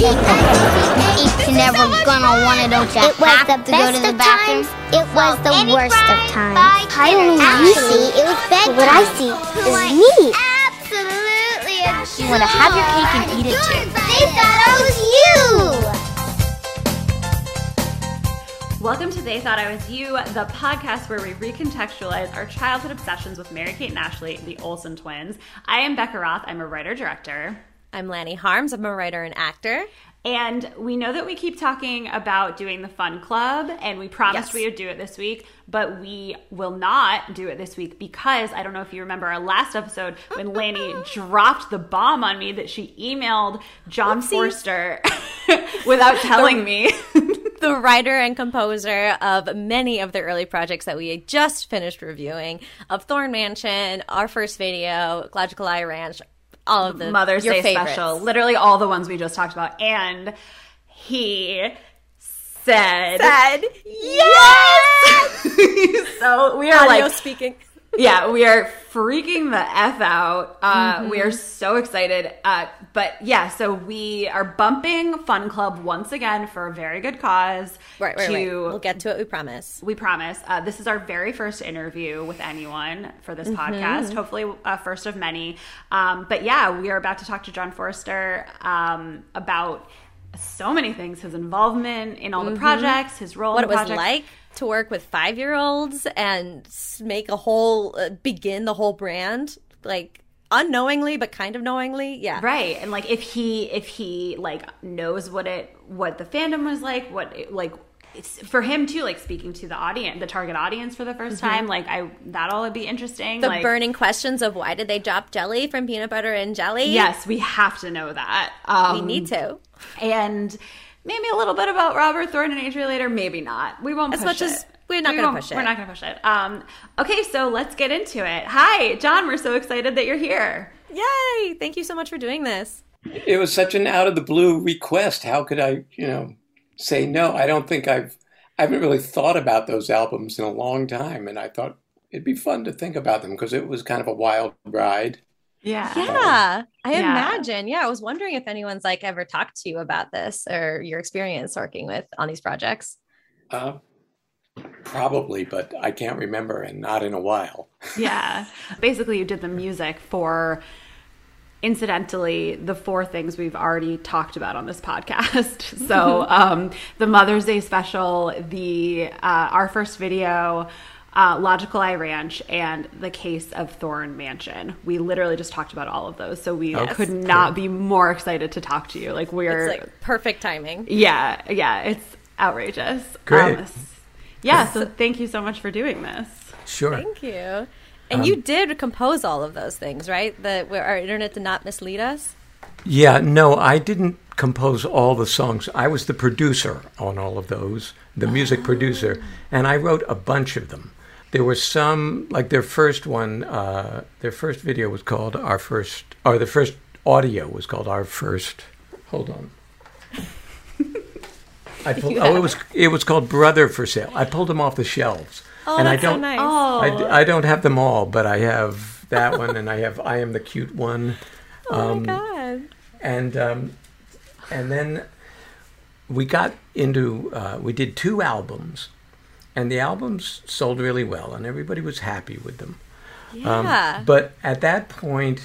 If you're never gonna want it, don't you It was have the to go to the of bathroom? times. It was the worst of times. by I only Actually, you see, it was bedtime. What I see is me. Absolutely. You wanna have your cake and eat it too. They thought I was you. Welcome to They Thought I Was You, the podcast where we recontextualize our childhood obsessions with Mary Kate and Ashley, the Olsen twins. I am Becca Roth. I'm a writer director. I'm Lanny Harms. I'm a writer and actor. And we know that we keep talking about doing the fun club, and we promised Yes. we would do it this week, but we will not do it this week because I don't know if you remember our last episode when Lanny dropped the bomb on me that she emailed John Forster without telling me. The writer and composer of many of the early projects that we had just finished reviewing of Thorn Mansion, our first video, Logical Eye Ranch, all of the Mother's Day favorites. special, literally all the ones we just talked about. And he said, Said yes! so we are audio like, speaking. Yeah, we are freaking the F out. Uh, Mm-hmm. We are so excited. Uh, but yeah, so we are bumping Fun Club once again for a very good cause. Right, right, to, right. We'll get to it. We promise. we promise. Uh, this is our very first interview with anyone for this Mm-hmm. podcast. Hopefully, uh, first of many. Um, but yeah, we are about to talk to John Forster um, about so many things: his involvement in all the projects, his role, Mm-hmm. What it was projects. like to work with five year olds and make a whole uh, begin the whole brand like unknowingly, but kind of knowingly. Yeah, right and like if he if he like knows what it what the fandom was like what it, like it's for him too like speaking to the audience the target audience for the 1st time like i that'll be interesting Mm-hmm. The like, burning questions of why did they drop jelly from peanut butter and jelly? yes we have to know that um, we need to. and maybe a little bit about robert thorne and adria later maybe not we won't As push much it. as we're not We gonna push it. we're not gonna push it um okay so let's get into it hi john we're so excited that you're here Yay! Thank you so much for doing this. It was such an out of the blue request. How could I, you know, say no? I don't think I've I haven't really thought about those albums in a long time, and I thought it'd be fun to think about them because it was kind of a wild ride. Yeah Yeah, I Yeah. imagine. Yeah, I was wondering if anyone's like ever talked to you about this or your experience working with on these projects. Uh, probably, but I can't remember, and not in a while. Yeah. Basically, you did the music for, incidentally, the four things we've already talked about on this podcast. so, um, the Mother's Day special, the uh, our first video. Uh, Logical Eye Ranch and the case of Thorn Mansion. We literally just talked about all of those, so we Yes. could not be more excited to talk to you. Like we're, It's like perfect timing. yeah, yeah, it's outrageous. Great. Um, yeah, so thank you so much for doing this. Sure. Thank you. And you did compose all of those things, right? That where our internet did not mislead us. Yeah, no, I didn't compose all the songs. I was the producer on all of those, the music producer, and I wrote a bunch of them. There were some, like their first one, uh, their first video was called Our First, or the first audio was called Our First. Hold on. I pulled, oh, it was it was called Brother for Sale. I pulled them off the shelves, Oh, and that's I don't. so nice. Oh, I, I don't have them all, but I have that one, and I have I am the cute one Oh Um, my god. and um, and then we got into uh, we did two albums, and the albums sold really well, and everybody was happy with them. Um, Yeah. but at that point,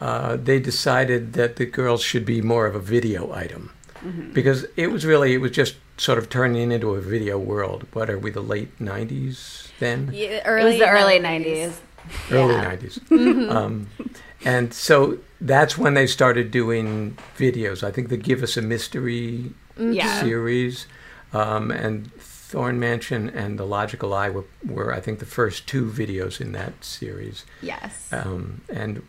uh, they decided that the girls should be more of a video item because it was really it was just sort of turning into a video world. What are we? The late '90s then? Yeah, early, it was the early 90s. 90s. early Yeah. 90s. Um, and so that's when they started doing videos. I think the Give Us a Mystery Yeah. series um, and Thorn Mansion and The Logical Eye were, were, I think, the first two videos in that series. Yes. Um, and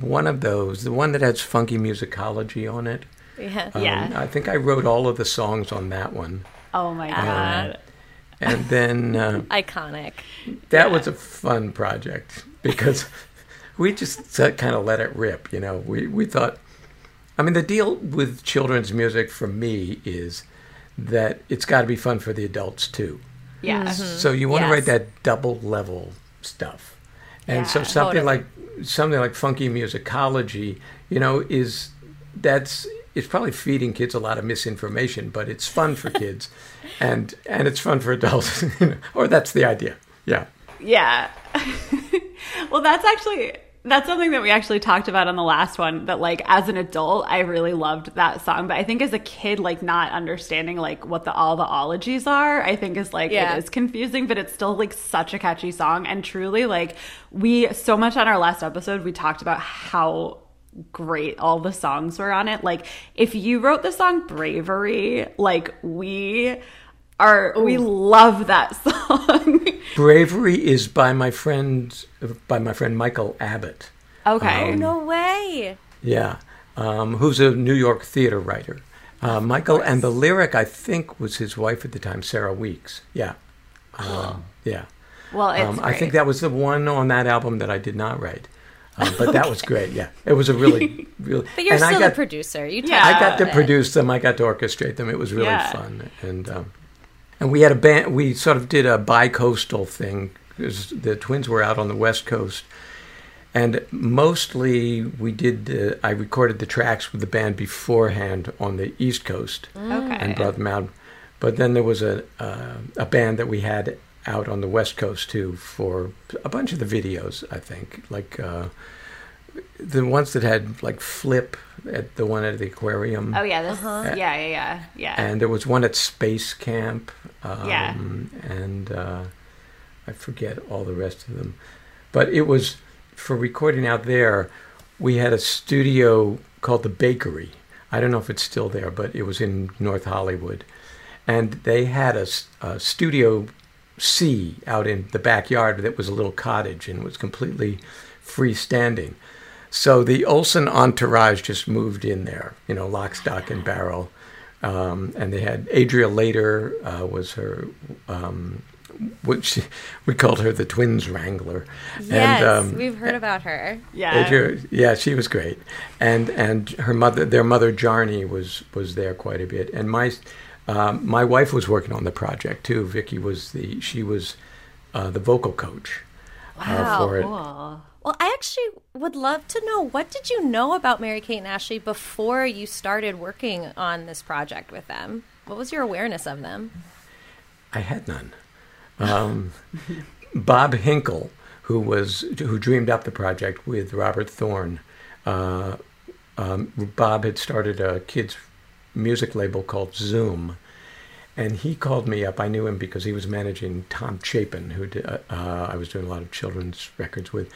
one of those, the one that has funky musicology on it, Yeah. um, Yeah. I think I wrote all of the songs on that one. oh my god. And then. Uh, Iconic. that was a fun project because we just kind of let it rip. You know, we we thought. I mean, the deal with children's music for me is that it's got to be fun for the adults too. Yeah. Mm-hmm. So you want to Yes. write that double level stuff, and so something totally. like something like funky musicology, you know, is that's it's probably feeding kids a lot of misinformation, but it's fun for kids, and and it's fun for adults, or that's the idea. Yeah. Yeah. well, that's actually that's something that we actually talked about on the last one that like as an adult I really loved that song, but I think as a kid like not understanding like what the all the ologies are, I think is like Yeah. it is confusing, but it's still like such a catchy song and truly like we so much on our last episode we talked about how great all the songs were on it. Like if you wrote the song Bravery, like we are we love that song. Bravery is by my friend by my friend Michael Abbott. okay. No way. Yeah, um, who's a New York theater writer. Uh, Michael, and the lyric I think was his wife at the time, Sarah Weeks. Yeah, um, yeah. well, it's Um, I think that was the one on that album that I did not write, um, but that was great. Yeah, it was a really, really. But you're and I still got, the producer. You Yeah. I got to it. produce them. I got to orchestrate them. It was really Yeah. fun, and um, and we had a band. We sort of did a bi-coastal thing because the twins were out on the west coast, and mostly we did. Uh, I recorded the tracks with the band beforehand on the east coast okay. and brought them out. But then there was a uh, a band that we had out on the west coast too for a bunch of the videos. I think like. Uh, the ones that had like flip at the one at the aquarium Oh yeah, this yeah, yeah, yeah, yeah. and there was one at Space Camp. Um, Yeah. And uh, I forget all the rest of them. But it was for recording out there, we had a studio called The Bakery. I don't know if it's still there, but it was in North Hollywood. And they had a, s- a Studio C out in the backyard that was a little cottage and was completely freestanding. So the Olsen entourage just moved in there, you know, lock, stock, and barrel. Um, and they had Adria Later uh, was her, um, which we called her the Twins Wrangler. Yes, and, um, we've heard about her. yeah. Adria, yeah, she was great, and and her mother, their mother Jarnie was was there quite a bit, and my um, my wife was working on the project too. Vicky was the she was uh, the vocal coach uh, for it. Cool. Well, I actually would love to know what did you know about Mary Kate and Ashley before you started working on this project with them? What was your awareness of them? I had none. Um, Bob Hinkle, who was who dreamed up the project with Robert Thorne, uh, um, Bob had started a kids music label called Zoom, and he called me up. I knew him because he was managing Tom Chapin, who did, uh, uh, I was doing a lot of children's records with.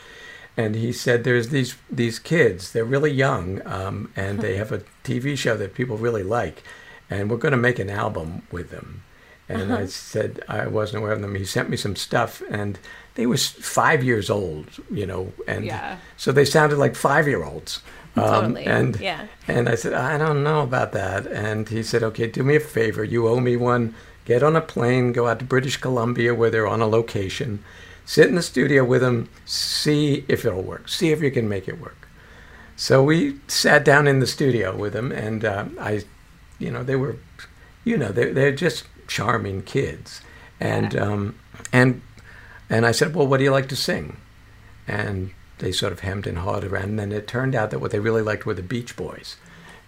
And he said, "There's these these kids. They're really young, um, and they have a TV show that people really like, and we're going to make an album with them." And I said I wasn't aware of them. He sent me some stuff, and they were five years old, you know, and Yeah. so they sounded like five year olds. Um, Totally, And yeah. and I said, I don't know about that. And he said, Okay, do me a favor. You owe me one. Get on a plane, go out to British Columbia where they're on a location, sit in the studio with them, see if it'll work, see if you can make it work. So we sat down in the studio with them, and uh, I, you know, they were, you know, they're, they're just charming kids. And, um, and, and I said, Well, what do you like to sing? and they sort of hemmed and hawed around. And then it turned out that what they really liked were the Beach Boys,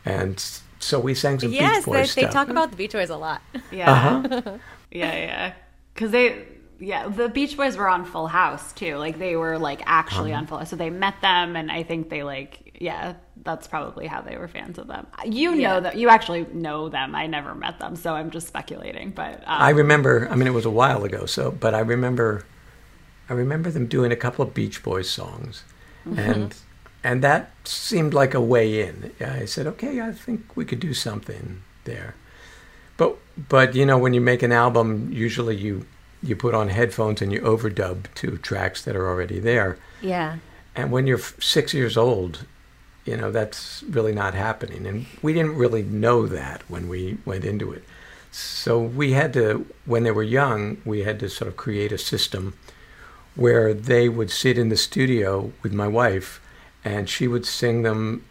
and so we sang some yes, Beach Boys they, they stuff. talk about the Beach Boys a lot. Yeah. Uh-huh. yeah, yeah. Because they, yeah, the Beach Boys were on Full House too. Like they were like actually Uh-huh. on Full House. So they met them, and I think they like, yeah, that's probably how they were fans of them. You know Yeah. that you actually know them. I never met them, so I'm just speculating. But um, I remember. I mean, it was a while ago, so but I remember. I remember them doing a couple of Beach Boys songs, Mm-hmm. and and that seemed like a way in. I said, okay, I think we could do something there. But but you know, when you make an album, usually you you put on headphones and you overdub to tracks that are already there. Yeah. And when you're six years old, you know, that's really not happening. And we didn't really know that when we went into it. So we had to, when they were young, we had to sort of create a system where they would sit in the studio with my wife and she would sing them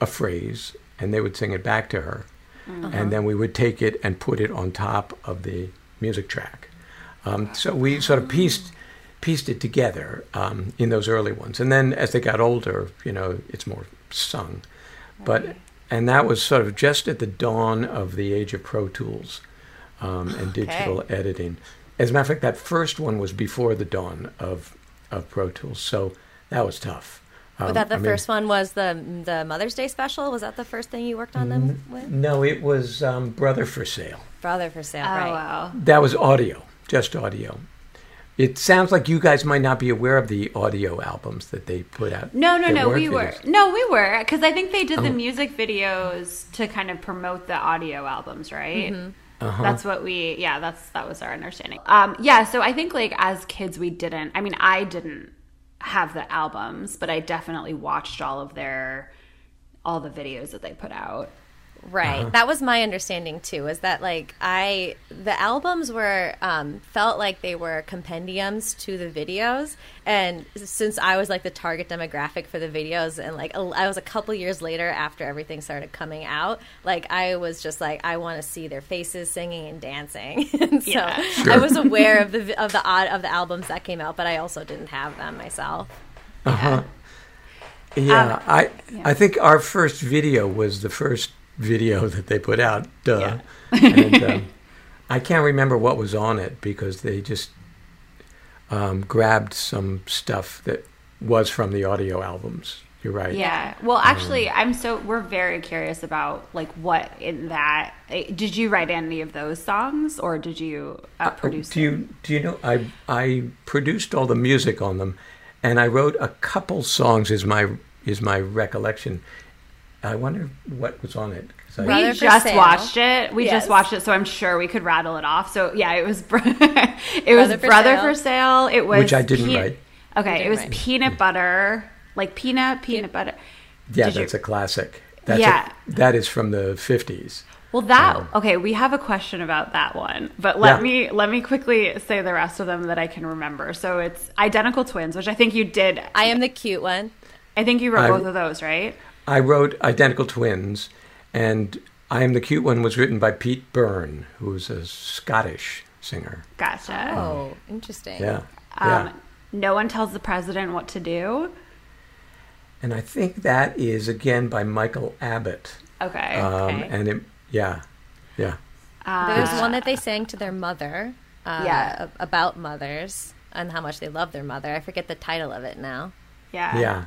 a phrase and they would sing it back to her. Mm. And uh-huh. then we would take it and put it on top of the music track. Um, so we sort of pieced pieced it together um, in those early ones, and then as they got older, you know, it's more sung. But and that was sort of just at the dawn of the age of Pro Tools um, and digital editing. As a matter of fact, that first one was before the dawn of of Pro Tools, so that was tough. Was Um, that the I mean- first one? Was the the Mother's Day special? Was that the first thing you worked on them with? No, it was um, Brother for Sale. Brother for sale, Oh right? wow. That was audio, just audio. It sounds like you guys might not be aware of the audio albums that they put out. No, no, no. weren't We were videos. no, we were because I think they did the Oh. music videos to kind of promote the audio albums, right? Uh-huh. That's what we. Yeah, that's that was our understanding. Um, yeah. So I think like as kids, we didn't. I mean, I didn't have the albums, but I definitely watched all of their all the videos that they put out. Right. Uh-huh. That was my understanding too. Is that like I the albums were um, felt like they were compendiums to the videos, and since I was like the target demographic for the videos, and like I was a couple years later after everything started coming out, like I was just like I want to see their faces singing and dancing, and so Yeah. I was aware of the of the odd of the albums that came out, but I also didn't have them myself. Uh huh. Yeah, Um, I I think our first video was the first video that they put out. Duh. and, um, I can't remember what was on it because they just um, grabbed some stuff that was from the audio albums. You're right. Yeah. Well, actually, I'm so we're very curious about like what in that. eh, Did you write any of those songs, or did you uh, produce? Do you do you know I I produced all the music on them, and I wrote a couple songs. Is my is my recollection. I wonder what was on it. 'cause I- we Brother just Sale. watched it. We Yes. just watched it, so I'm sure we could rattle it off. So yeah, it was br- it was Brother for brother Sale. for sale. It was Which I didn't pe- write. Okay, it didn't was write. peanut butter, like peanut peanut butter. yeah, Did you- that's a classic. That's Yeah. a, that is from the fifties. Well, that okay. We have a question about that one, but let Yeah. me let me quickly say the rest of them that I can remember. So it's identical twins, which I think you did. I am the cute one. I think you wrote I- both of those, right? I wrote Identical Twins, and I Am the Cute One was written by Pete Byrne, who's a Scottish singer. Gotcha. Oh, interesting. Yeah. Um, yeah. No one tells the president what to do. And I think that is, again, by Michael Abbott. Okay. Um, Okay. And it, yeah, yeah. There's Uh, one that they sang to their mother. Uh, Yeah. About mothers and how much they love their mother. I forget the title of it now. yeah. Yeah,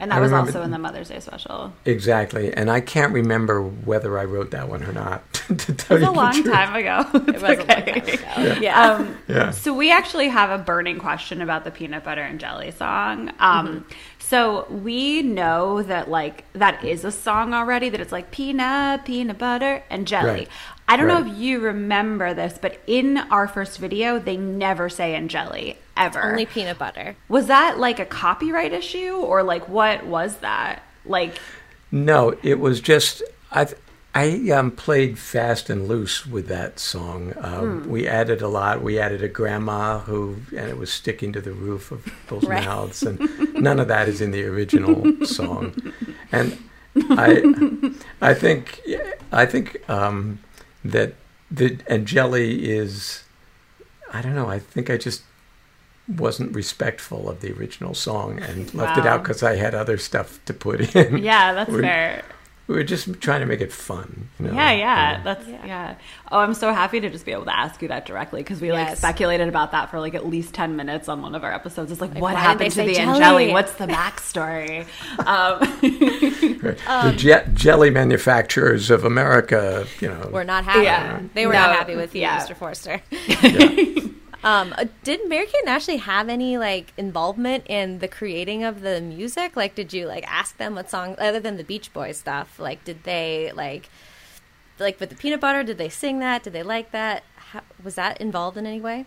And that I was remember- also in the Mother's Day special. exactly. And I can't remember whether I wrote that one or not, to tell It you was a long truth. time ago. It was a long time ago. Yeah. Um, Yeah. So we actually have a burning question about the peanut butter and jelly song. Um, Mm-hmm. So we know that like that is a song already. That it's like peanut, peanut butter, and jelly. Right. I don't know if you remember this, but in our first video, they never say and jelly ever. Only peanut butter. was that like a copyright issue or like what was that? Like No, it was just I. I um, played fast and loose with that song. Um, We added a lot. We added a grandma who, and it was sticking to the roof of people's Right. mouths, and none of that is in the original song. And I, I think, I think um, that the and jelly is, I don't know. I think I just wasn't respectful of the original song and left it out because I had other stuff to put in. yeah, that's We- fair. We were just trying to make it fun. You know? Yeah, yeah, that's yeah. Oh, I'm so happy to just be able to ask you that directly because we like speculated about that for like at least ten minutes on one of our episodes. It's like, what happened to the jelly? Angeli? What's the backstory? um, the je- jelly manufacturers of America, you know. We're not happy. Yeah. They were No, not happy with you, yeah. Mr. Forster. um, uh, did Mary Kate and Ashley have any like involvement in the creating of the music? Like, did you like ask them what song, other than the Beach Boys stuff? Like, did they like, like with the peanut butter? Did they sing that? Did they like that? How, was that involved in any way?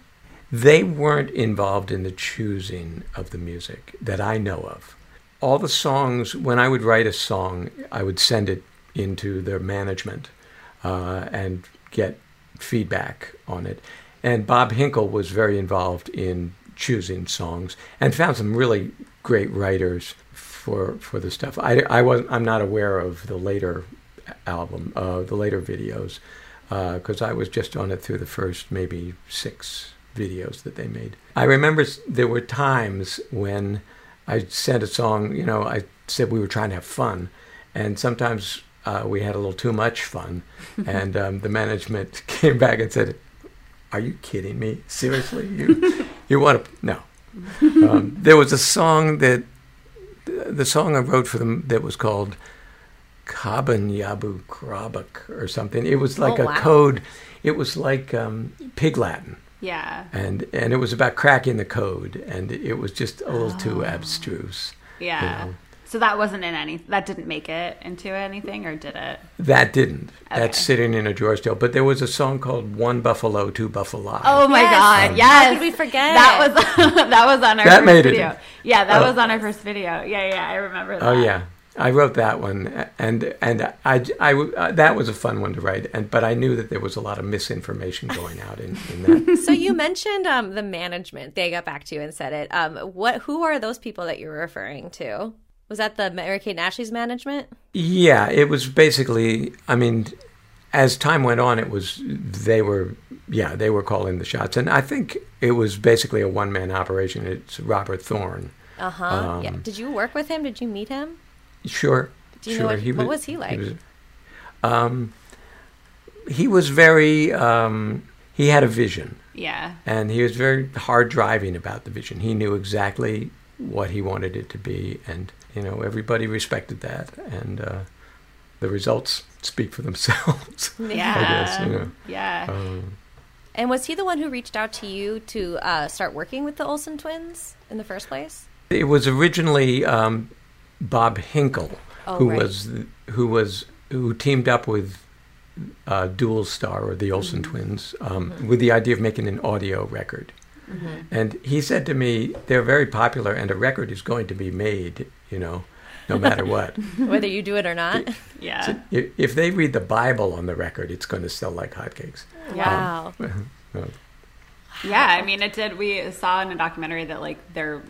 They weren't involved in the choosing of the music that I know of. All the songs, when I would write a song, I would send it into their management uh, and get feedback on it. And Bob Hinkle was very involved in choosing songs and found some really great writers for for the stuff. I, I wasn't I'm not aware of the later album, uh, the later videos, because I was just on it through the first maybe six videos that they made. I remember there were times when I sent a song, you know, I said we were trying to have fun, and sometimes uh, we had a little too much fun, and um, the management came back and said, "Are you kidding me? Seriously, you you want to no?" Um, there was a song that the song I wrote for them that was called Kaban Yabu Krabak or something. It was like Oh, a wow. code. It was like um, Pig Latin Yeah. and and it was about cracking the code, and it was just a little too Oh. abstruse. Yeah. You know. So that wasn't in any. That didn't make it into anything, or did it? That didn't. Okay. That's sitting in a drawer still. But there was a song called "One Buffalo, Two Buffalo." Oh my Yes. God! How Yes. could we forget? That was that was on our That first made it. video. Yeah, that Oh. was on our first video. Yeah, yeah, I remember that. Oh yeah, I wrote that one, and and I, I uh, that was a fun one to write. And but I knew that there was a lot of misinformation going out in, in that. So you mentioned um, the management. They got back to you and said it. Um, what? Who are those people that you're referring to? Was that the Mary Kate and Ashley's management? yeah, it was basically. I mean, as time went on, it was they were yeah they were calling the shots, and I think it was basically a one man operation. It's Robert Thorne. Uh huh. Um, yeah. Did you work with him? Did you meet him? Sure. Do you sure. know what- what was he like? was, um, he was very. Um, he had a vision, Yeah. and he was very hard driving about the vision. He knew exactly what he wanted it to be, and you know everybody respected that, and uh, the results speak for themselves. Yeah. guess, you know. Yeah. um, And was he the one who reached out to you to uh, start working with the Olsen twins in the first place? it was originally um, Bob Hinkle, Oh, who right. was who was who teamed up with uh, Dualstar or the Olsen Mm-hmm. twins um, with the idea of making an audio record. Mm-hmm. And he said to me, "They're very popular, and a record is going to be made. You know, no matter what. Whether you do it or not. Yeah. if, if they read the Bible on the record, it's going to sell like hotcakes." Wow. Um, yeah, I mean, it did. We saw in a documentary that like their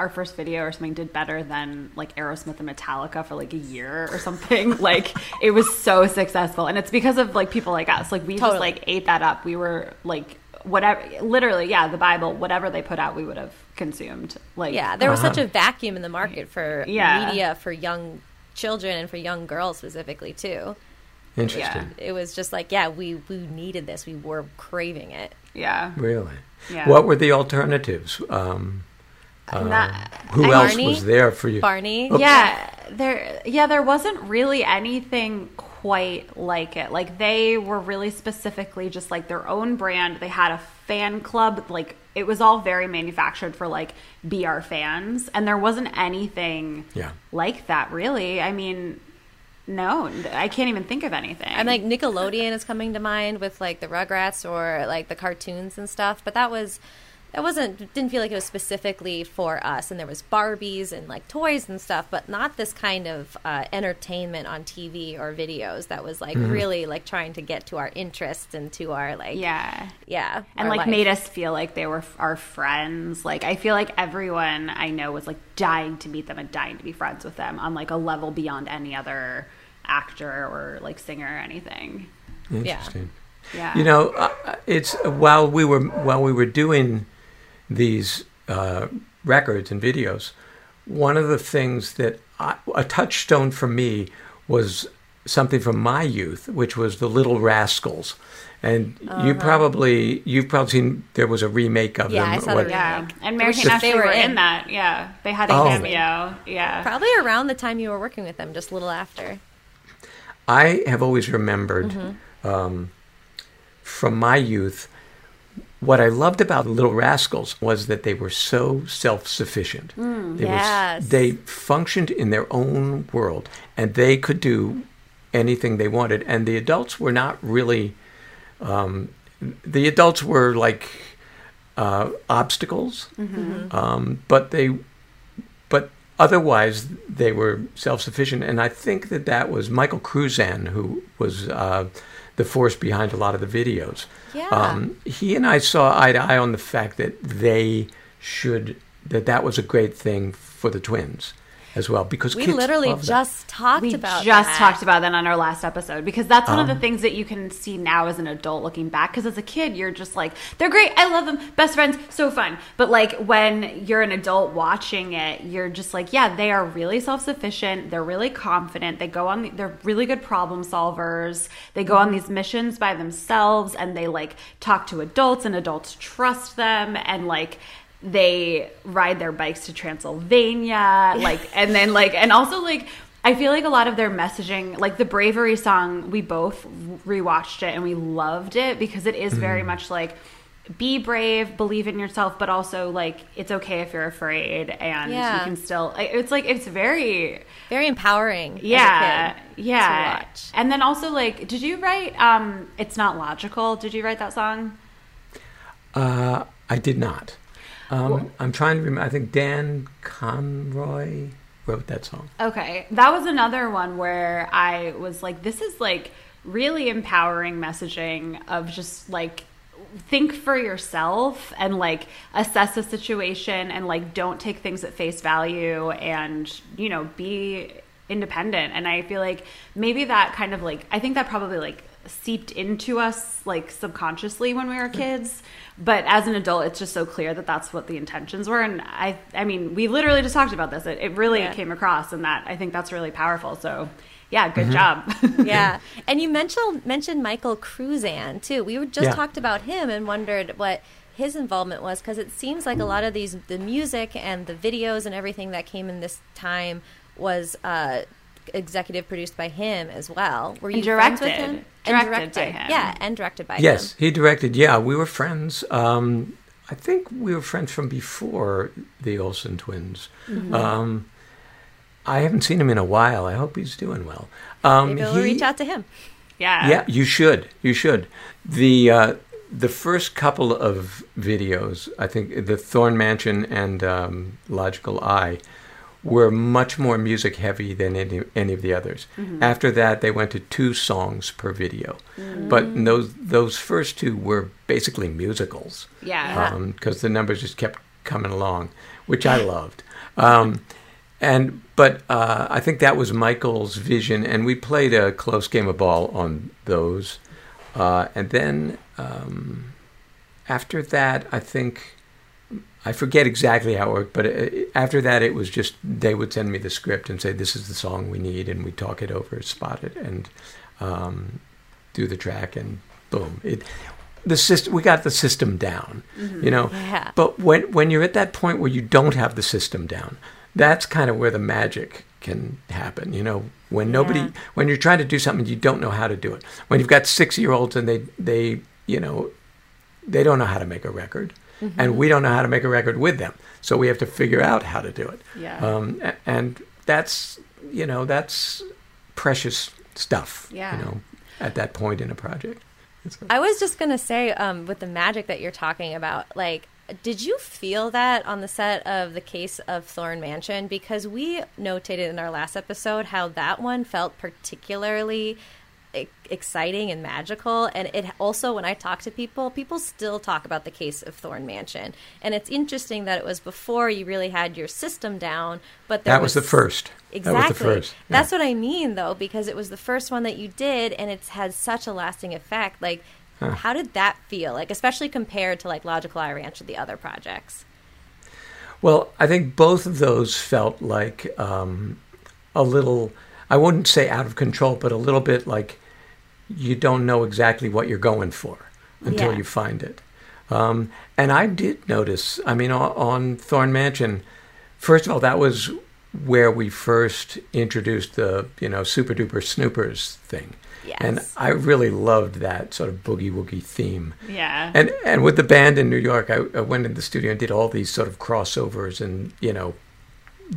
our first video or something did better than like Aerosmith and Metallica for like a year or something. like it was so successful, and it's because of like people like us. Like we just like ate that up. We were like whatever, literally, yeah, the Bible, whatever they put out, we would have consumed. Like Yeah, there was Uh-huh. such a vacuum in the market for Yeah. media for young children and for young girls specifically too. Interesting. It was just like, yeah, we we needed this. We were craving it. yeah, Really. Yeah. What were the alternatives? Um, uh, Not- who I- else Barney? was there for you? Barney, Oops. Yeah, there yeah, there wasn't really anything quite like it. Like they were really specifically just like their own brand. They had a fan club, like it was all very manufactured for like BR fans and there wasn't anything Yeah. like that really. I mean, no, I can't even think of anything. And like Nickelodeon is coming to mind with like the Rugrats or like the cartoons and stuff. But that was that wasn't didn't feel like it was specifically for us. And there was Barbies and like toys and stuff, but not this kind of uh, entertainment on TV or videos that was like really like trying to get to our interests and to our like yeah. yeah and like life. made us feel like they were f- our friends. Like I feel like everyone I know was like dying to meet them and dying to be friends with them on like a level beyond any other actor or like singer or anything. Interesting. Yeah. You know, uh, it's while we were while we were doing these uh, records and videos, one of the things that I, a touchstone for me was something from my youth, which was the Little Rascals. And you probably you've probably seen there was a remake of Uh-huh. Yeah, them. I saw the what- remake. yeah. And Mary They Kate Ashley were were in. in that. Yeah. They had a Oh. cameo. Yeah. probably around the time you were working with them, just a little after. I have always remembered Mm-hmm. um, from my youth what I loved about Little Rascals was that they were so self-sufficient. they Mm, yes. they functioned in their own world, and they could do anything they wanted. And the adults were not really. Um, the adults were like uh, obstacles, Mm-hmm. um, but they but otherwise they were self-sufficient and i think that that was michael cruzan who was uh, the force behind a lot of the videos Yeah. um, he and i saw eye to eye on the fact that they should that that was a great thing for the twins as well because We kids literally love that. just talked we about just that. talked about that on our last episode because that's one of Um, the things that you can see now as an adult looking back because as a kid you're just like they're great i love them best friends so fun but like when you're an adult watching it you're just like yeah they are really self-sufficient they're really confident they go on the, they're really good problem solvers they go on these missions by themselves and they like talk to adults and adults trust them and like they ride their bikes to Transylvania, like, and then like, and also like, I feel like a lot of their messaging, like the bravery song, we both rewatched it and we loved it because it is very much like, be brave, believe in yourself, but also like it's okay if you're afraid, and Yeah. you can still. It's like it's very Very empowering. yeah yeah. To watch. And then also like, did you write? um It's not logical. Did you write that song? Uh, I did not. Um, I'm trying to remember. I think Dan Conroy wrote that song. Okay. That was another one where I was like, this is like really empowering messaging of just like, think for yourself and like assess the situation and like don't take things at face value and, you know, be independent. And I feel like maybe that kind of like, I think that probably like seeped into us like subconsciously when we were kids. But as an adult it's just so clear that that's what the intentions were. And i i mean we literally just talked about this. It, it really Yeah. came across and that i think that's really powerful. So yeah good job. Yeah, and you mentioned mentioned Michael Cruzan too. We just Yeah. talked about him and wondered what his involvement was because it seems like a lot of these the music and the videos and everything that came in this time was uh, executive produced by him as well. Were you And friends with directed. him? Directed by him. Yeah, and directed by him. Yes, him. he directed. Yeah, we were friends. Um, I think we were friends from before the Olsen twins. Mm-hmm. Um, I haven't seen him in a while. I hope he's doing well. Um, Maybe we'll he- reach out to him. yeah Yeah, you should. You should. The uh, the first couple of videos, I think, the Thorn Mansion and um, Logical Eye, were much more music heavy than any any of the others. After that, they went to two songs per video, but those those first two were basically musicals yeah because the numbers just kept coming along, which I loved. Um, and but uh, I think that was Michael's vision, and we played a close game of ball on those. Uh, and then um, after that, I think I forget exactly how it worked, but uh after that, it was just they would send me the script and say, "This is the song we need," and we talk it over, spot it, and um, do the track, and boom, it. The system, we got the system down, you know. Yeah. But when when you're at that point where you don't have the system down, that's kind of where the magic can happen. You know, when nobody, Yeah. when you're trying to do something, you don't know how to do it. When you've got six year olds and they they you know they don't know how to make a record, and we don't know how to make a record with them, so we have to figure out how to do it. Yeah. Um, and that's you know that's precious stuff. Yeah. You know, at that point in a project. I was just gonna say, um, with the magic that you're talking about, like, did you feel that on the set of the case of Thorn Mansion? Because we notated in our last episode how that one felt particularly exciting and magical, and it also, when I talk to people, people still talk about the case of Thorn Mansion, and it's interesting that it was before you really had your system down, but That was the first. Exactly. That was the first. Yeah. That's what I mean, though, because it was the first one that you did, and it's had such a lasting effect. Like, how did that feel? Like, especially compared to like Logical Eye Ranch or the other projects. Well, I think both of those felt like um, a little, I wouldn't say out of control, but a little bit like you don't know exactly what you're going for until Yeah. you find it. Um, and I did notice, I mean, on, on Thorn Mansion, first of all, that was where we first introduced the, you know, super duper snoopers thing. Yes. And I really loved that sort of boogie woogie theme. yeah And and with the band in New York, I, I went in the studio and did all these sort of crossovers and you know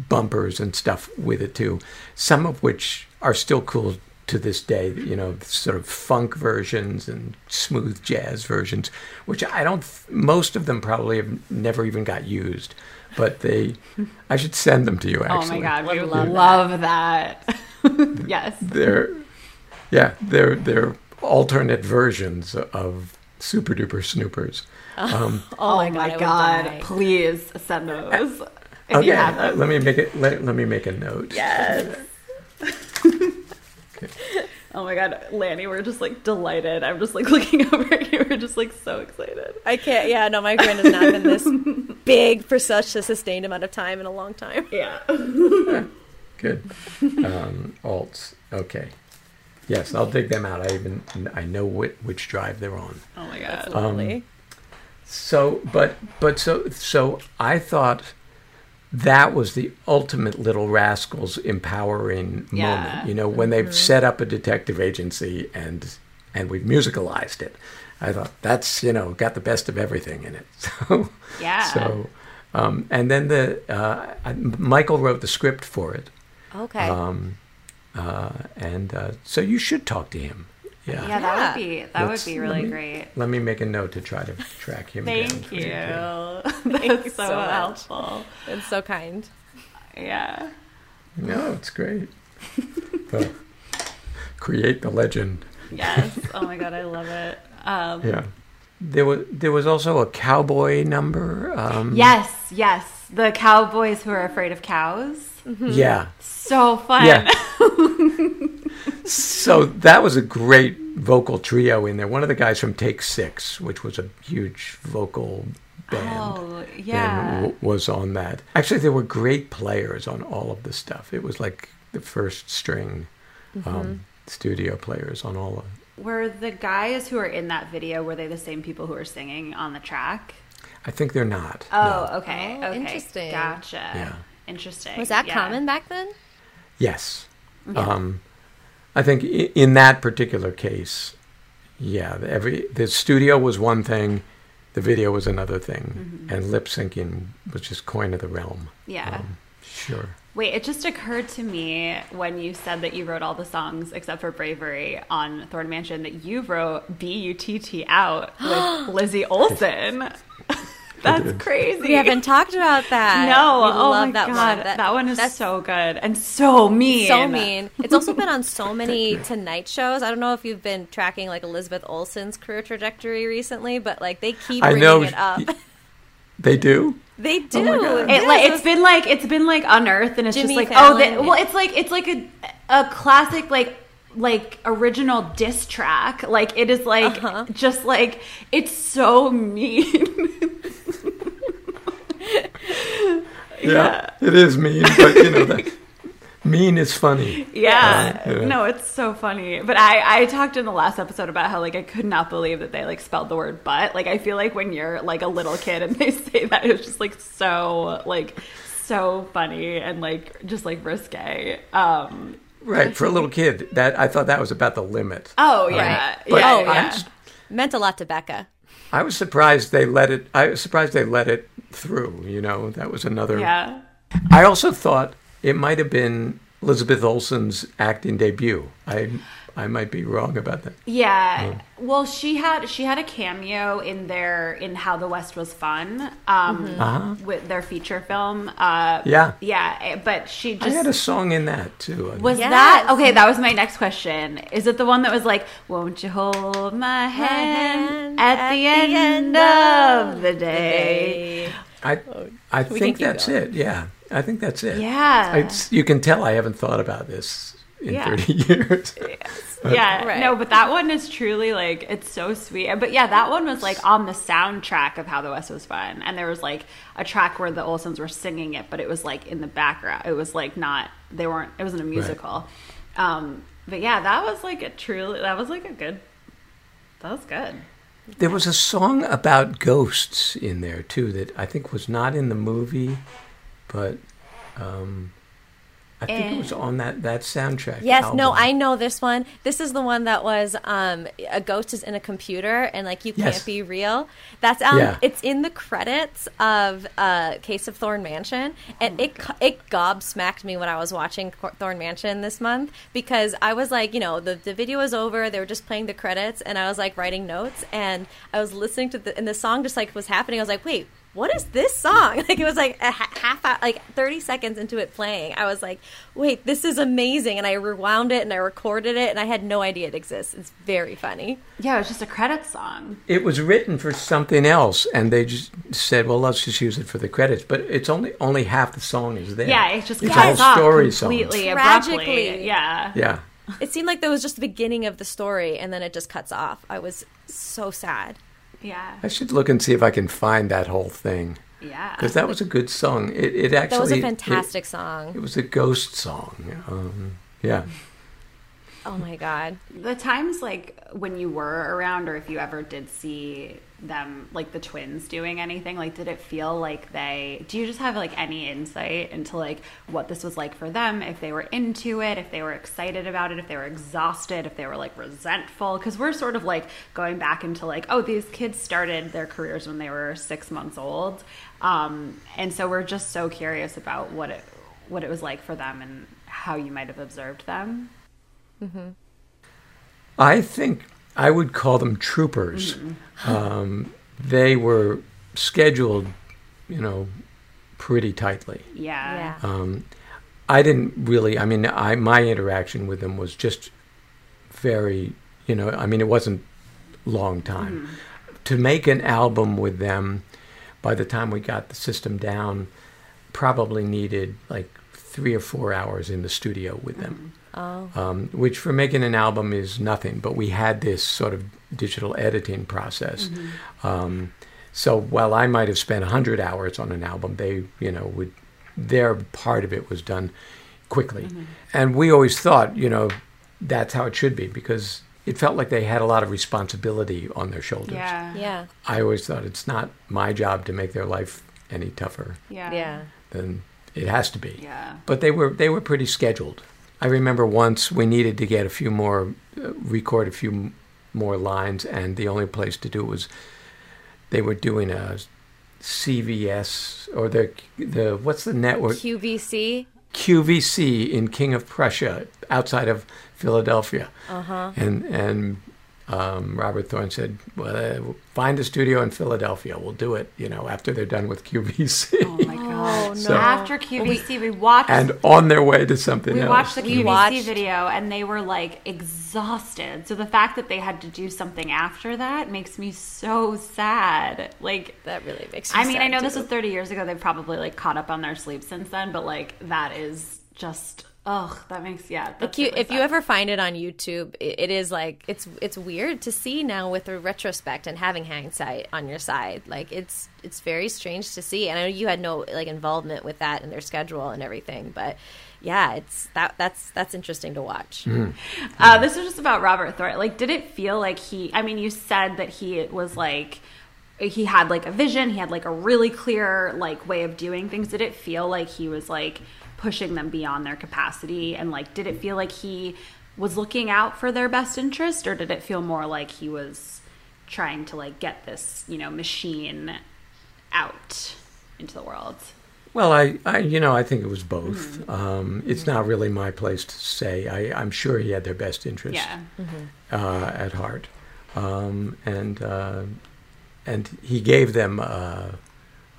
bumpers and stuff with it too. Some of which are still cool to this day. You know, sort of funk versions and smooth jazz versions, which I don't. Most of them probably have never even got used, but they. I should send them to you. oh Actually, my god we Would love, love that, yes they're yeah they're they're alternate versions of Super Duper Snoopers. Um, oh, my my God, god, please send those If Okay, you have them. let me make it. Let, let me make a note. Yes. Oh my god, Lanny, we're just like delighted. I'm just like looking over at you. We're just like so excited. I can't. Yeah, no, my grin has not been this big for such a sustained amount of time in a long time. Yeah. Good. Um, alts. Okay. Yes, I'll dig them out. I even I know which, which drive they're on. Oh my god. Lovely. So, but but so so I thought that was the ultimate Little Rascals empowering Yeah. moment. You know, when they've set up a detective agency and and we've musicalized it. I thought that's you know got the best of everything in it. So Yeah. So um, and then the uh, I- Michael wrote the script for it. Okay. Um, uh, and uh, so you should talk to him. Yeah. Yeah, that Yeah. would be that Let's- would be let really me- great. Let me make a note to try to track him. Thank for you. you That's so, so much. helpful. It's so kind. Yeah. No, it's great. Well, create the legend. Yes. Oh my god, I love it. Um, Yeah. There was there was also a cowboy number. Um, Yes, yes. The cowboys who are afraid of cows. Yeah. So fun. Yeah. So that was a great vocal trio in there. One of the guys from Take Six, which was a huge vocal band. Oh, yeah. and w- was on that. Actually, there were great players on all of the stuff. It was like the first string Mm-hmm. um, studio players on all of. Were the guys who are in that video were they the same people who are singing on the track? I think they're not. Oh, no. okay. Oh, okay. interesting. Gotcha. Yeah. Interesting. Was that Yeah. common back then? Yes. Um, I think in that particular case, yeah, the- every the studio was one thing, the video was another thing, and lip syncing was just coin of the realm. Yeah. Um, sure. Wait, it just occurred to me when you said that you wrote all the songs except for Bravery on Thorn Mansion that you wrote B U T T out with Lizzie Olsen. That's crazy. We haven't talked about that. No, We oh love my that god, one. that, one is that's so good and so mean. so mean. It's also been on so many Tonight shows. I don't know if you've been tracking like Elizabeth Olsen's career trajectory recently, but like they keep I bringing know it up. They do. they oh do. my God. It Yes, like those- it's been like it's been like unearthed and it's Jimmy just like oh Fallon, the, well it's like it's like a a classic like like original diss track. Like it is like Uh-huh. just like it's so mean. Yeah, it is mean, but you know that mean is funny. yeah. Uh, yeah. no it's so funny. But I I talked in the last episode about how like I could not believe that they like spelled the word but like I feel like when you're like a little kid and they say that it's just like so like so funny and like just like risque. Um Right for a little kid. That I thought that was about the limit. oh um, yeah But yeah, Oh, yeah. I'm meant a lot to Becca. I was surprised they let it. I was surprised they let it through. You know, that was another. yeah I also thought it might have been Elizabeth Olsen's acting debut. I I might be wrong about that. Yeah. Well, she had she had a cameo in their in How the West Was Fun, um, Uh-huh. with their feature film. Uh, Yeah. yeah, eh, but she just I had a song in that too. was Yes. that okay. That was my next question. Is it the one that was like, "Won't you hold my hand hand at, the, end, of the day"? I I can think that's going. it. Yeah, I think that's it. Yeah. It's, you can tell I haven't thought about this in Yeah. 30 years. yeah. Right. no but that one is truly like it's so sweet. But yeah that one was like on the soundtrack of how the west was fun. And there was like a track where the olsens were singing it but it was like in the background. It was like not they weren't it wasn't a musical. Um but yeah that was like a truly that was like a good that was good. There was a song about ghosts in there too that I think was not in the movie, but um, I think it was on that, that soundtrack. Yes, no. I know this one. This is the one that was um, a ghost is in a computer and like you can't Yes. be real. That's um, Yeah. it's in the credits of uh, Case of Thorn Mansion, and it co- it gobsmacked me when I was watching Thorn Mansion this month because I was like, you know, the the video was over, they were just playing the credits, and I was like writing notes, and I was listening to the and the song just like was happening. I was like, wait. What is this song? Like it was like a half hour, like 30 seconds into it playing. I was like, wait, this is amazing. And I rewound it and I recorded it and I had no idea it exists. It's very funny. Yeah, it was just a credit song. It was written for something else, and they just said, "Well, let's just use it for the credits." But it's only only half the song is there. Yeah, it's just it's cuts a off whole story song. completely Tragically. Yeah. Yeah, It seemed like that was just the beginning of the story and then it just cuts off. I was so sad. Yeah. I should look and see if I can find that whole thing Yeah. because that was a good song. It, it actually That was a fantastic It, song. It was a ghost song. Um, yeah, Oh my God. the times like when you were around or if you ever did see them like the twins doing anything like did it feel like they do you just have like any insight into like what this was like for them if they were into it if they were excited about it if they were exhausted if they were like resentful? Because we're sort of like going back into like oh these kids started their careers when they were six months old. Um, and so we're just so curious about what it what it was like for them and how you might have observed them I think I would call them troopers. Um, they were scheduled, you know, pretty tightly. yeah Yeah. Um, I didn't really. I mean, I my interaction with them was just very. You know, I mean, it wasn't long time to make an album with them. By the time we got the system down, probably needed like three or four hours in the studio with them. Oh. Um, which for making an album is nothing, but we had this sort of digital editing process. Um, so while I might have spent 100 hours on an album, they, you know, would, their part of it was done quickly. And we always thought, you know, that's how it should be because it felt like they had a lot of responsibility on their shoulders. yeah Yeah. I always thought it's not my job to make their life any tougher yeah Yeah. than it has to be yeah but they were they were pretty scheduled. I remember once we needed to get a few more, uh, record a few m- more lines, and the only place to do it was they were doing a CVS or the the what's the network QVC. QVC in King of Prussia outside of Philadelphia, Uh-huh. and and um, Robert Thorne said, "Well, uh, find a studio in Philadelphia. We'll do it. You know, after they're done with QVC." Oh my god! no. So- After QVC, we watched and on their way to something we else. watched the QVC watched- video, and they were like exhausted. So the fact that they had to do something after that makes me so sad. Like, That really makes me I mean, I sad, know this was 30 years ago. They've probably like caught up on their sleep since then, but like that is just ugh. That makes yeah. That's If you, really if you ever find it on YouTube, it, it is like it's it's weird to see now with the retrospect and having hindsight on your side. Like it's it's very strange to see. And I know you had no like involvement with that and their schedule and everything, but yeah, it's that that's that's interesting to watch. Uh, this was just about Robert Thornton. Like, did it feel like he? I mean, you said that he was like he had like a vision. He had like a really clear like way of doing things. Did it feel like he was like pushing them beyond their capacity? And like, did it feel like he was looking out for their best interest, or did it feel more like he was trying to like get this you know machine out into the world? Well, I, I, you know, I think it was both. Um, it's not really my place to say. I, I'm sure he had their best interest Yeah. uh, at heart, um, and uh, and he gave them uh,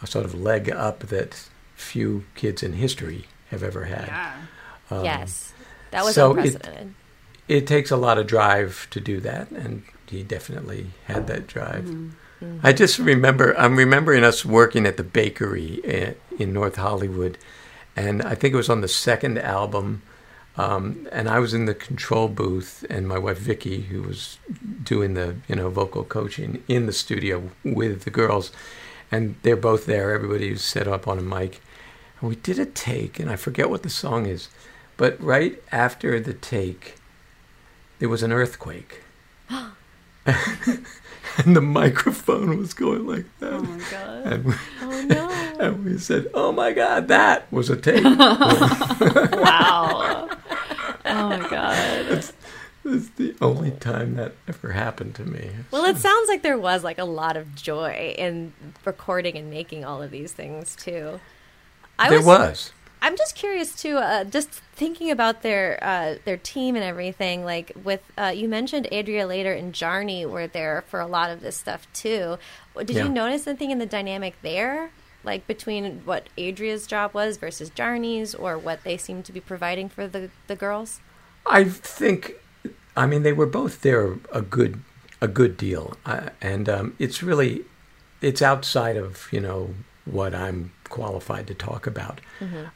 a sort of leg up that few kids in history have ever had. Yeah. Um, yes, that was so it- unprecedented. It takes a lot of drive to do that, and he definitely had that drive. Mm-hmm. Mm-hmm. I just remember, I'm remembering us working at the bakery i- in North Hollywood, and I think it was on the second album. Um, and I was in the control booth, and my wife Vicky, who was doing the you know vocal coaching in the studio with the girls, and they're both there. Everybody was set up on a mic, and we did a take, and I forget what the song is, but right after the take, there was an earthquake. and the microphone was going like that. Oh my god. And, we, Oh no! and we said, "Oh my God, that was a take." Wow. oh my god. It's the only time that ever happened to me. Well, it sounds like there was like a lot of joy in recording and making all of these things too. I there was. I'm just curious too. Uh, just thinking about their uh, their team and everything. Like with uh, you mentioned Adria later and Jarnie were there for a lot of this stuff too. Did Yeah. you notice anything in the dynamic there, like between what Adria's job was versus Jarnie's, or what they seemed to be providing for the the girls? I think, I mean, they were both there a good a good deal, uh, and um, it's really it's outside of you know what I'm qualified to talk about.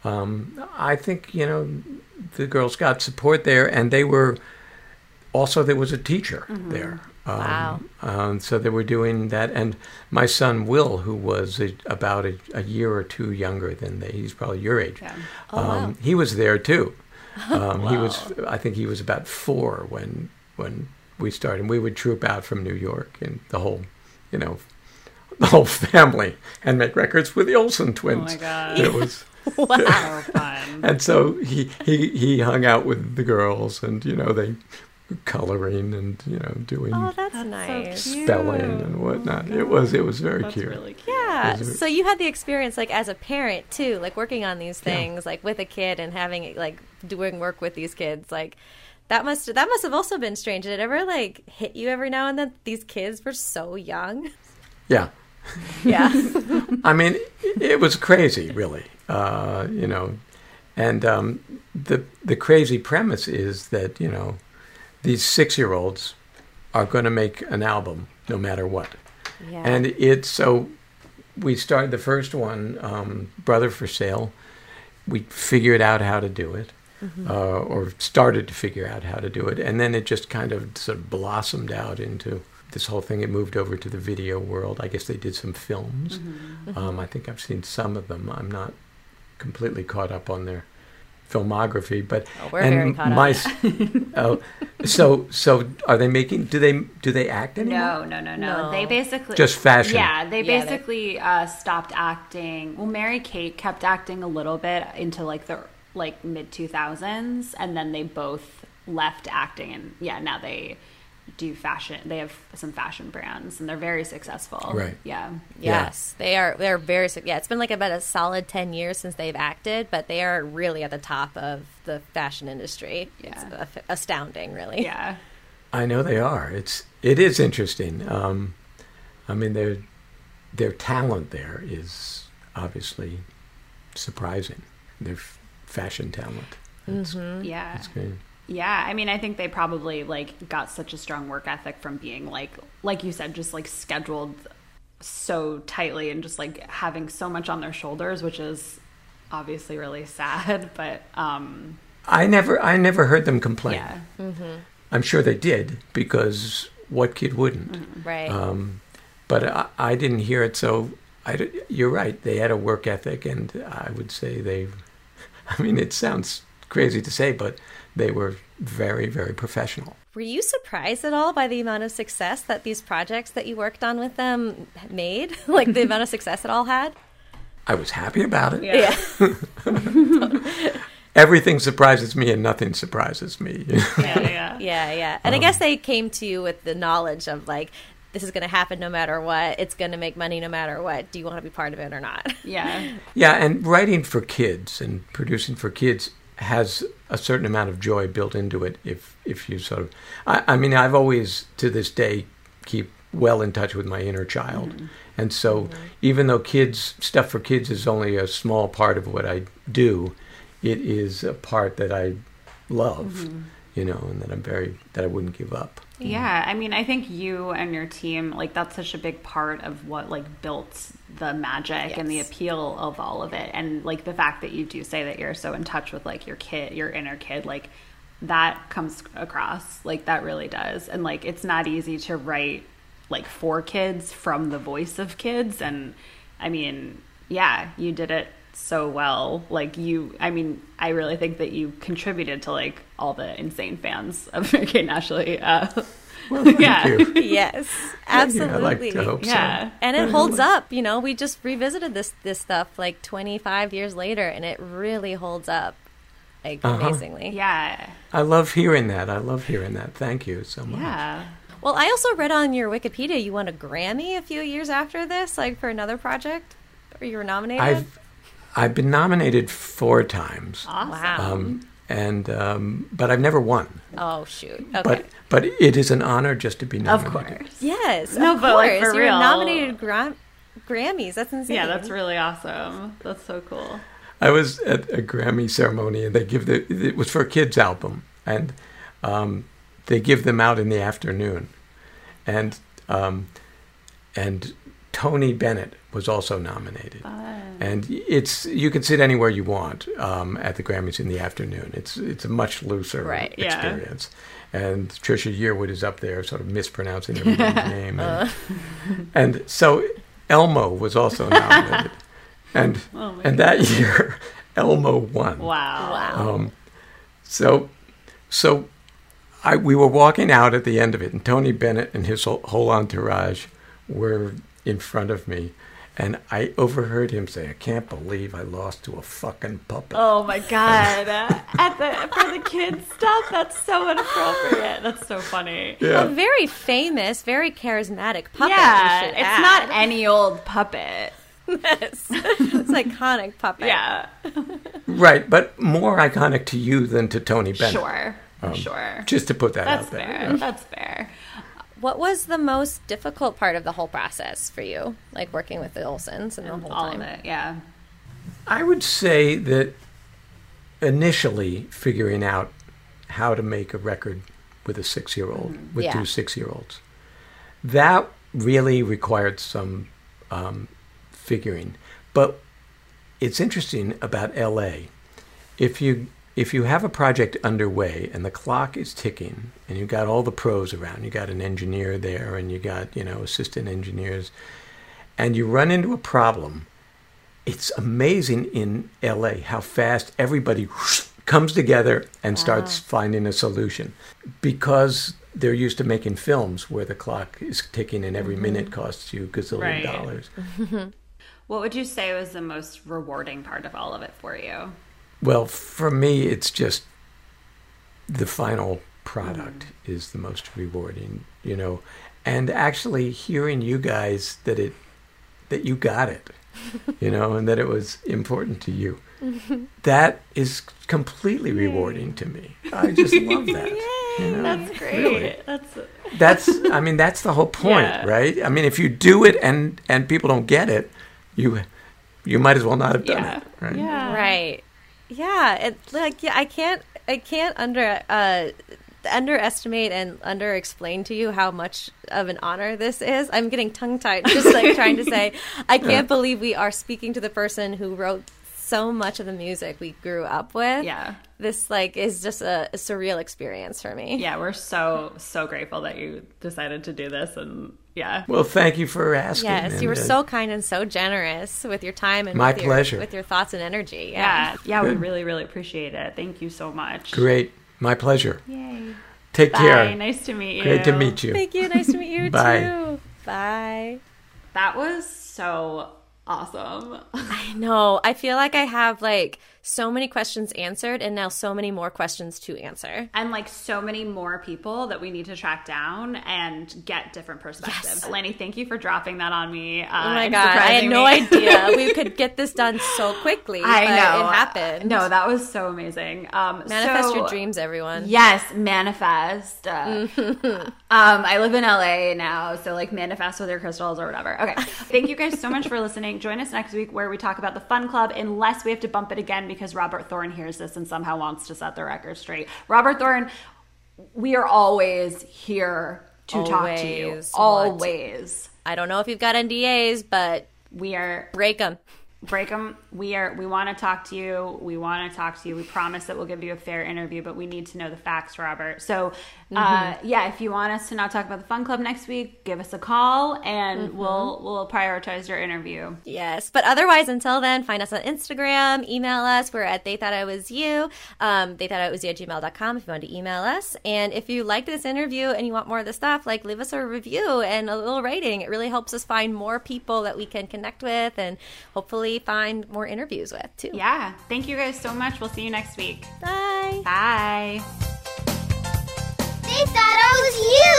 Um, I think you know the girls got support there, and they were also there was a teacher there. Um, Wow. Um, so they were doing that, and my son Will, who was a, about a, a year or two younger than they, he's probably your age. Yeah. Oh, wow. um, He was there too. Um, He was, I think, he was about four when when we started. We would troop out from New York, and the whole, you know, the whole family, and make records with the Olsen twins. Oh my God. It was. So fun. And so he, he he hung out with the girls, and you know they coloring and you know doing Oh, that's, nice. spelling and whatnot. Oh it was it was very That's cute. really cute. Yeah. Those So you had the experience like as a parent too, like working on these things, like with a kid and having like doing work with these kids, like that must that must have also been strange. Did it ever like hit you every now and then? These kids were so young. Yeah, Yeah. I mean it, was crazy, really. Uh, you know, and um, the the crazy premise is that you know these six year olds are going to make an album no matter what. yeah. And it's so we started the first one, um, Brother for Sale. We figured out how to do it, uh, or started to figure out how to do it, and then it just kind of sort of blossomed out into this whole thing. It moved over to the video world. I guess they did some films. Um, I think I've seen some of them. I'm not completely caught up on their filmography, but Oh, we're and very caught my s- oh, so so are they making? Do they do they act anymore? No, no, no, no, No. They basically Just fashion. Yeah, they Yeah, basically uh, stopped acting. Well, Mary Kate kept acting a little bit into like the like mid two thousands, and then they both left acting, and yeah, now they do fashion. They have some fashion brands, and they're very successful. Right. Yeah. Yes, they are. They're very. Yeah, it's been like about a solid ten years since they've acted, but they are really at the top of the fashion industry. It's Yeah. a- astounding, really. Yeah. I know they are. It's it is interesting. Um, I mean, their their talent there is obviously surprising. Their f- fashion talent. It's, Yeah. it's great. Yeah, I mean, I think they probably like got such a strong work ethic from being like, like you said, just like scheduled so tightly and just like having so much on their shoulders, which is obviously really sad. But um, I never I never heard them complain. yeah, I'm sure they did because what kid wouldn't? Right. Um, but I, I didn't hear it. So I, d- you're right. They had a work ethic, and I would say they. I mean, it sounds crazy to say, but they were very, very professional. Were you surprised at all by the amount of success that these projects that you worked on with them made? like the amount of success it all had? I was happy about it. Yeah. Everything surprises me, and nothing surprises me. yeah, yeah. Yeah, yeah. And I um, guess they came to you with the knowledge of like, this is going to happen no matter what. It's going to make money no matter what. Do you want to be part of it or not? yeah. yeah, and writing for kids and producing for kids has a certain amount of joy built into it. If if you sort of, I, I mean, I've always to this day keep well in touch with my inner child, mm-hmm. and so mm-hmm. even though kids stuff for kids is only a small part of what I do, it is a part that I love, mm-hmm. you know, and that I'm very that I wouldn't give up. Yeah, I mean, I think you and your team, like, that's such a big part of what, like, built the magic and the appeal of all of it. And, like, the fact that you do say that you're so in touch with, like, your kid, your inner kid, like, that comes across. Like, that really does. And, like, it's not easy to write, like, for kids from the voice of kids. And, I mean, yeah, you did it so well. Like, you, I mean, I really think that you contributed to, like, all the insane fans of Mary Kate and Ashley. Uh, Well, thank Yeah. you. yes, absolutely. I like to hope Yeah. And it holds up. You know, we just revisited this this stuff like 25 years later, and it really holds up, like Uh-huh. amazingly. yeah. I love hearing that. I love hearing that. Thank you so much. Yeah. Well, I also read on your Wikipedia you won a Grammy a few years after this, like for another project, or you were nominated. I've I've been nominated four times, Wow. um, and um, but I've never won. oh shoot. Okay. But but it is an honor just to be nominated. Of nominated. course. yes. No, of but, like, course. for you were real. nominated Gram- Grammys. That's insane. Yeah, that's really awesome. That's so cool. I was at a Grammy ceremony, and they give the it was for a kids album, and um, they give them out in the afternoon, and um, and Tony Bennett was also nominated, and it's you can sit anywhere you want um, at the Grammys in the afternoon. It's it's a much looser Right, yeah. experience, and Trisha Yearwood is up there, sort of mispronouncing everybody's name, and, and so Elmo was also nominated, and Oh and that year Elmo won. Wow. Wow. Um, so, so I we were walking out at the end of it, and Tony Bennett and his whole entourage were in front of me, and I overheard him say, "I can't believe I lost to a fucking puppet." Oh my god! At the for the kids stuff, that's so inappropriate. That's so funny. A very famous, very charismatic puppet. yeah, we it's add. not any old puppet. Yes. it's iconic puppet. Yeah, right, but more iconic to you than to Tony Bennett. sure, Um, sure. Just to put that That's out there. That's fair. That's fair. What was the most difficult part of the whole process for you? Like working with the Olsens and the whole All time. of it. Yeah. I would say that initially figuring out how to make a record with a six year old, with Yeah. two six year olds, that really required some um, figuring. But it's interesting about LA. If you if you have a project underway and the clock is ticking and you've got all the pros around, you got an engineer there and you got, you know, assistant engineers, and you run into a problem, it's amazing in LA how fast everybody comes together and starts uh-huh. finding a solution because they're used to making films where the clock is ticking and every mm-hmm. minute costs you a gazillion Right. dollars. What would you say was the most rewarding part of all of it for you? Well, for me, it's just the final product mm. is the most rewarding, you know, and actually hearing you guys that it that you got it, you know, and that it was important to you. That is completely rewarding to me. I just love that. you know? That's great. Really. That's That's I mean that's the whole point, Yeah. right? I mean if you do it and and people don't get it, you you might as well not have done yeah. it, right? Yeah. Right. Yeah. It like yeah, I can't I can't under uh underestimate and under explain to you how much of an honor this is. I'm getting tongue tied just like trying to say I can't believe we are speaking to the person who wrote so much of the music we grew up with. Yeah. This like is just a, a surreal experience for me. Yeah, we're so so grateful that you decided to do this and yeah. Well, thank you for asking. Yes, and, you were uh, so kind and so generous with your time and My with your, pleasure. with your thoughts and energy. Yeah. Yeah, we really really appreciate it. Thank you so much. great. My pleasure. Yay. Take Bye. care. Nice to meet you. Great to meet you. Thank you. Nice to meet you Bye. too. Bye. That was so awesome. I know. I feel like I have like so many questions answered and now so many more questions to answer. and like so many more people that we need to track down and get different perspectives. Yes. Lanny, thank you for dropping that on me. Uh, Oh my god. I had surprising no idea we could get this done so quickly. I know It happened. No, that was so amazing. Um, Manifest so- your dreams, everyone. Yes, manifest. Uh, um, I live in LA now, so like manifest with your crystals or whatever. Okay. Thank you guys so much for listening. Join us next week where we talk about the Fun Club, unless we have to bump it again because Robert Thorne hears this and somehow wants to set the record straight. Robert Thorne, we are always here to talk to you. Always. Always. I don't know if you've got NDAs, but We are break them. Break them. We are. We want to talk to you. We want to talk to you. We promise that we'll give you a fair interview, but we need to know the facts, Robert. So, uh, yeah, if you want us to not talk about the Fun Club next week, give us a call, and we'll we'll prioritize your interview. Yes, but otherwise, until then, find us on Instagram, email us. We're at They Thought I Was You. Um, they Thought I Was You at gmail.com if you want to email us. And if you liked this interview and you want more of this stuff, like leave us a review and a little rating. It really helps us find more people that we can connect with and hopefully find more interviews with, too. Yeah. Thank you guys so much. We'll see you next week. Bye. Bye. They thought I was you.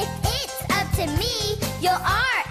If it's up to me, you'll all